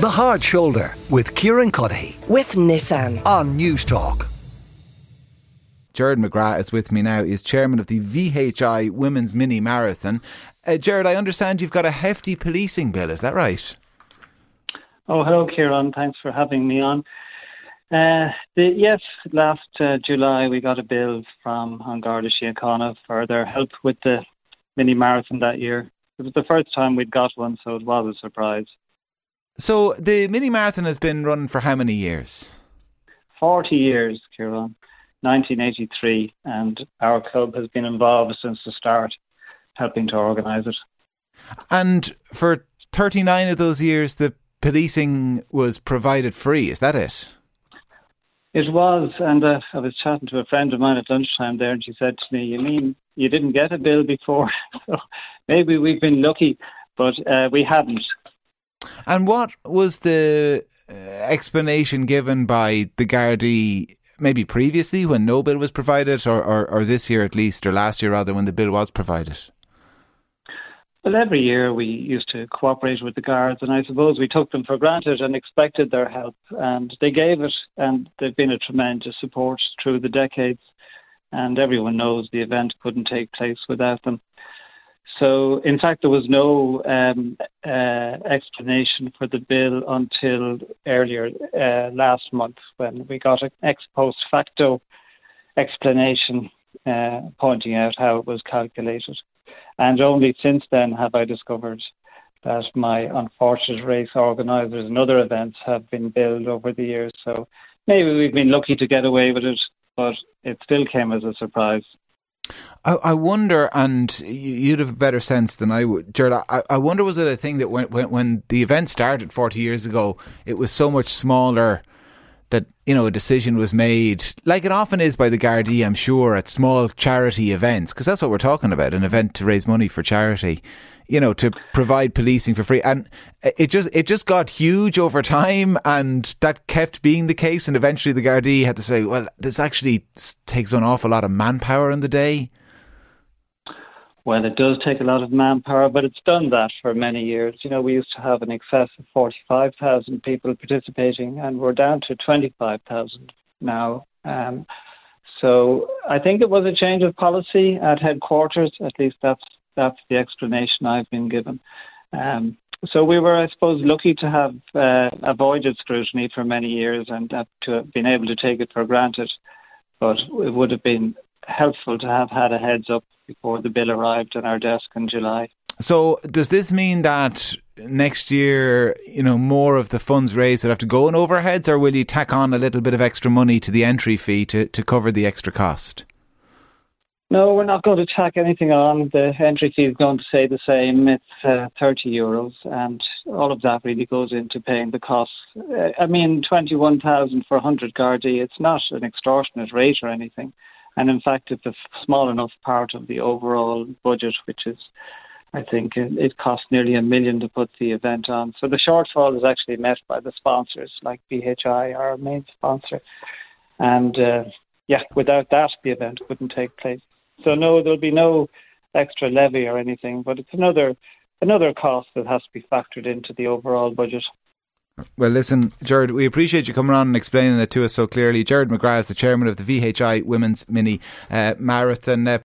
The Hard Shoulder with Kieran Cuddihy with Nissan. on News Talk. Gerard McGrath is with me now. He's chairman of the VHI Women's Mini Marathon. Uh, Gerard, I understand you've got a hefty policing bill. Is that right? Oh, hello, Kieran. Thanks for having me on. Uh, the, yes, last uh, July we got a bill from An Garda Síochána for their help with the mini marathon that year. It was the first time we'd got one, so it was a surprise. So the mini marathon has been run for how many years? 40 years, Kieran, 1983, and our club has been involved since the start, helping to organise it. And for 39 of those years, the policing was provided free. Is that it? It was, and uh, I was chatting to a friend of mine at lunchtime there, and she said to me, "You mean you didn't get a bill before? so maybe we've been lucky, but uh, we hadn't." And what was the uh, explanation given by the Gardaí, maybe previously when no bill was provided, or, or, or this year at least, or last year rather, when the bill was provided? Well, every year we used to cooperate with the guards, and I suppose we took them for granted and expected their help, and they gave it, and they've been a tremendous support through the decades. And everyone knows the event couldn't take place without them. So, in fact, there was no um, uh, explanation for the bill until earlier uh, last month when we got an ex post facto explanation uh, pointing out how it was calculated. And only since then have I discovered that my unfortunate race organisers and other events have been billed over the years. So maybe we've been lucky to get away with it, but it still came as a surprise. I, I wonder, and you'd have a better sense than I would, Gerard. I, I wonder was it a thing that when, when when the event started forty years ago, it was so much smaller that you know a decision was made, like it often is by the Gardaí, I'm sure, at small charity events, because that's what we're talking about—an event to raise money for charity. You know, to provide policing for free, and it just it just got huge over time, and that kept being the case. And eventually, the Gardaí had to say, "Well, this actually takes an awful lot of manpower in the day." Well, it does take a lot of manpower, but it's done that for many years. You know, we used to have an excess of 45,000 people participating, and we're down to 25,000 now. Um, so I think it was a change of policy at headquarters. At least that's that's the explanation I've been given. Um, so we were, I suppose, lucky to have uh, avoided scrutiny for many years and uh, to have been able to take it for granted. But it would have been helpful to have had a heads up before the bill arrived on our desk in July. So, does this mean that next year, you know, more of the funds raised would have to go in overheads, or will you tack on a little bit of extra money to the entry fee to, to cover the extra cost? No, we're not going to tack anything on. The entry fee is going to stay the same. It's uh, 30 euros, and all of that really goes into paying the costs. Uh, I mean, 21,000 for 100 Gardaí, it's not an extortionate rate or anything. And in fact, it's a small enough part of the overall budget, which is, I think, it, costs nearly a million to put the event on. So the shortfall is actually met by the sponsors, like VHI, our main sponsor. And uh, yeah, without that, the event wouldn't take place. So no, there'll be no extra levy or anything, but it's another another cost that has to be factored into the overall budget. Well, listen, Gerard, we appreciate you coming on and explaining it to us so clearly. Gerard McGrath is the chairman of the VHI Women's Mini uh, Marathon. Uh,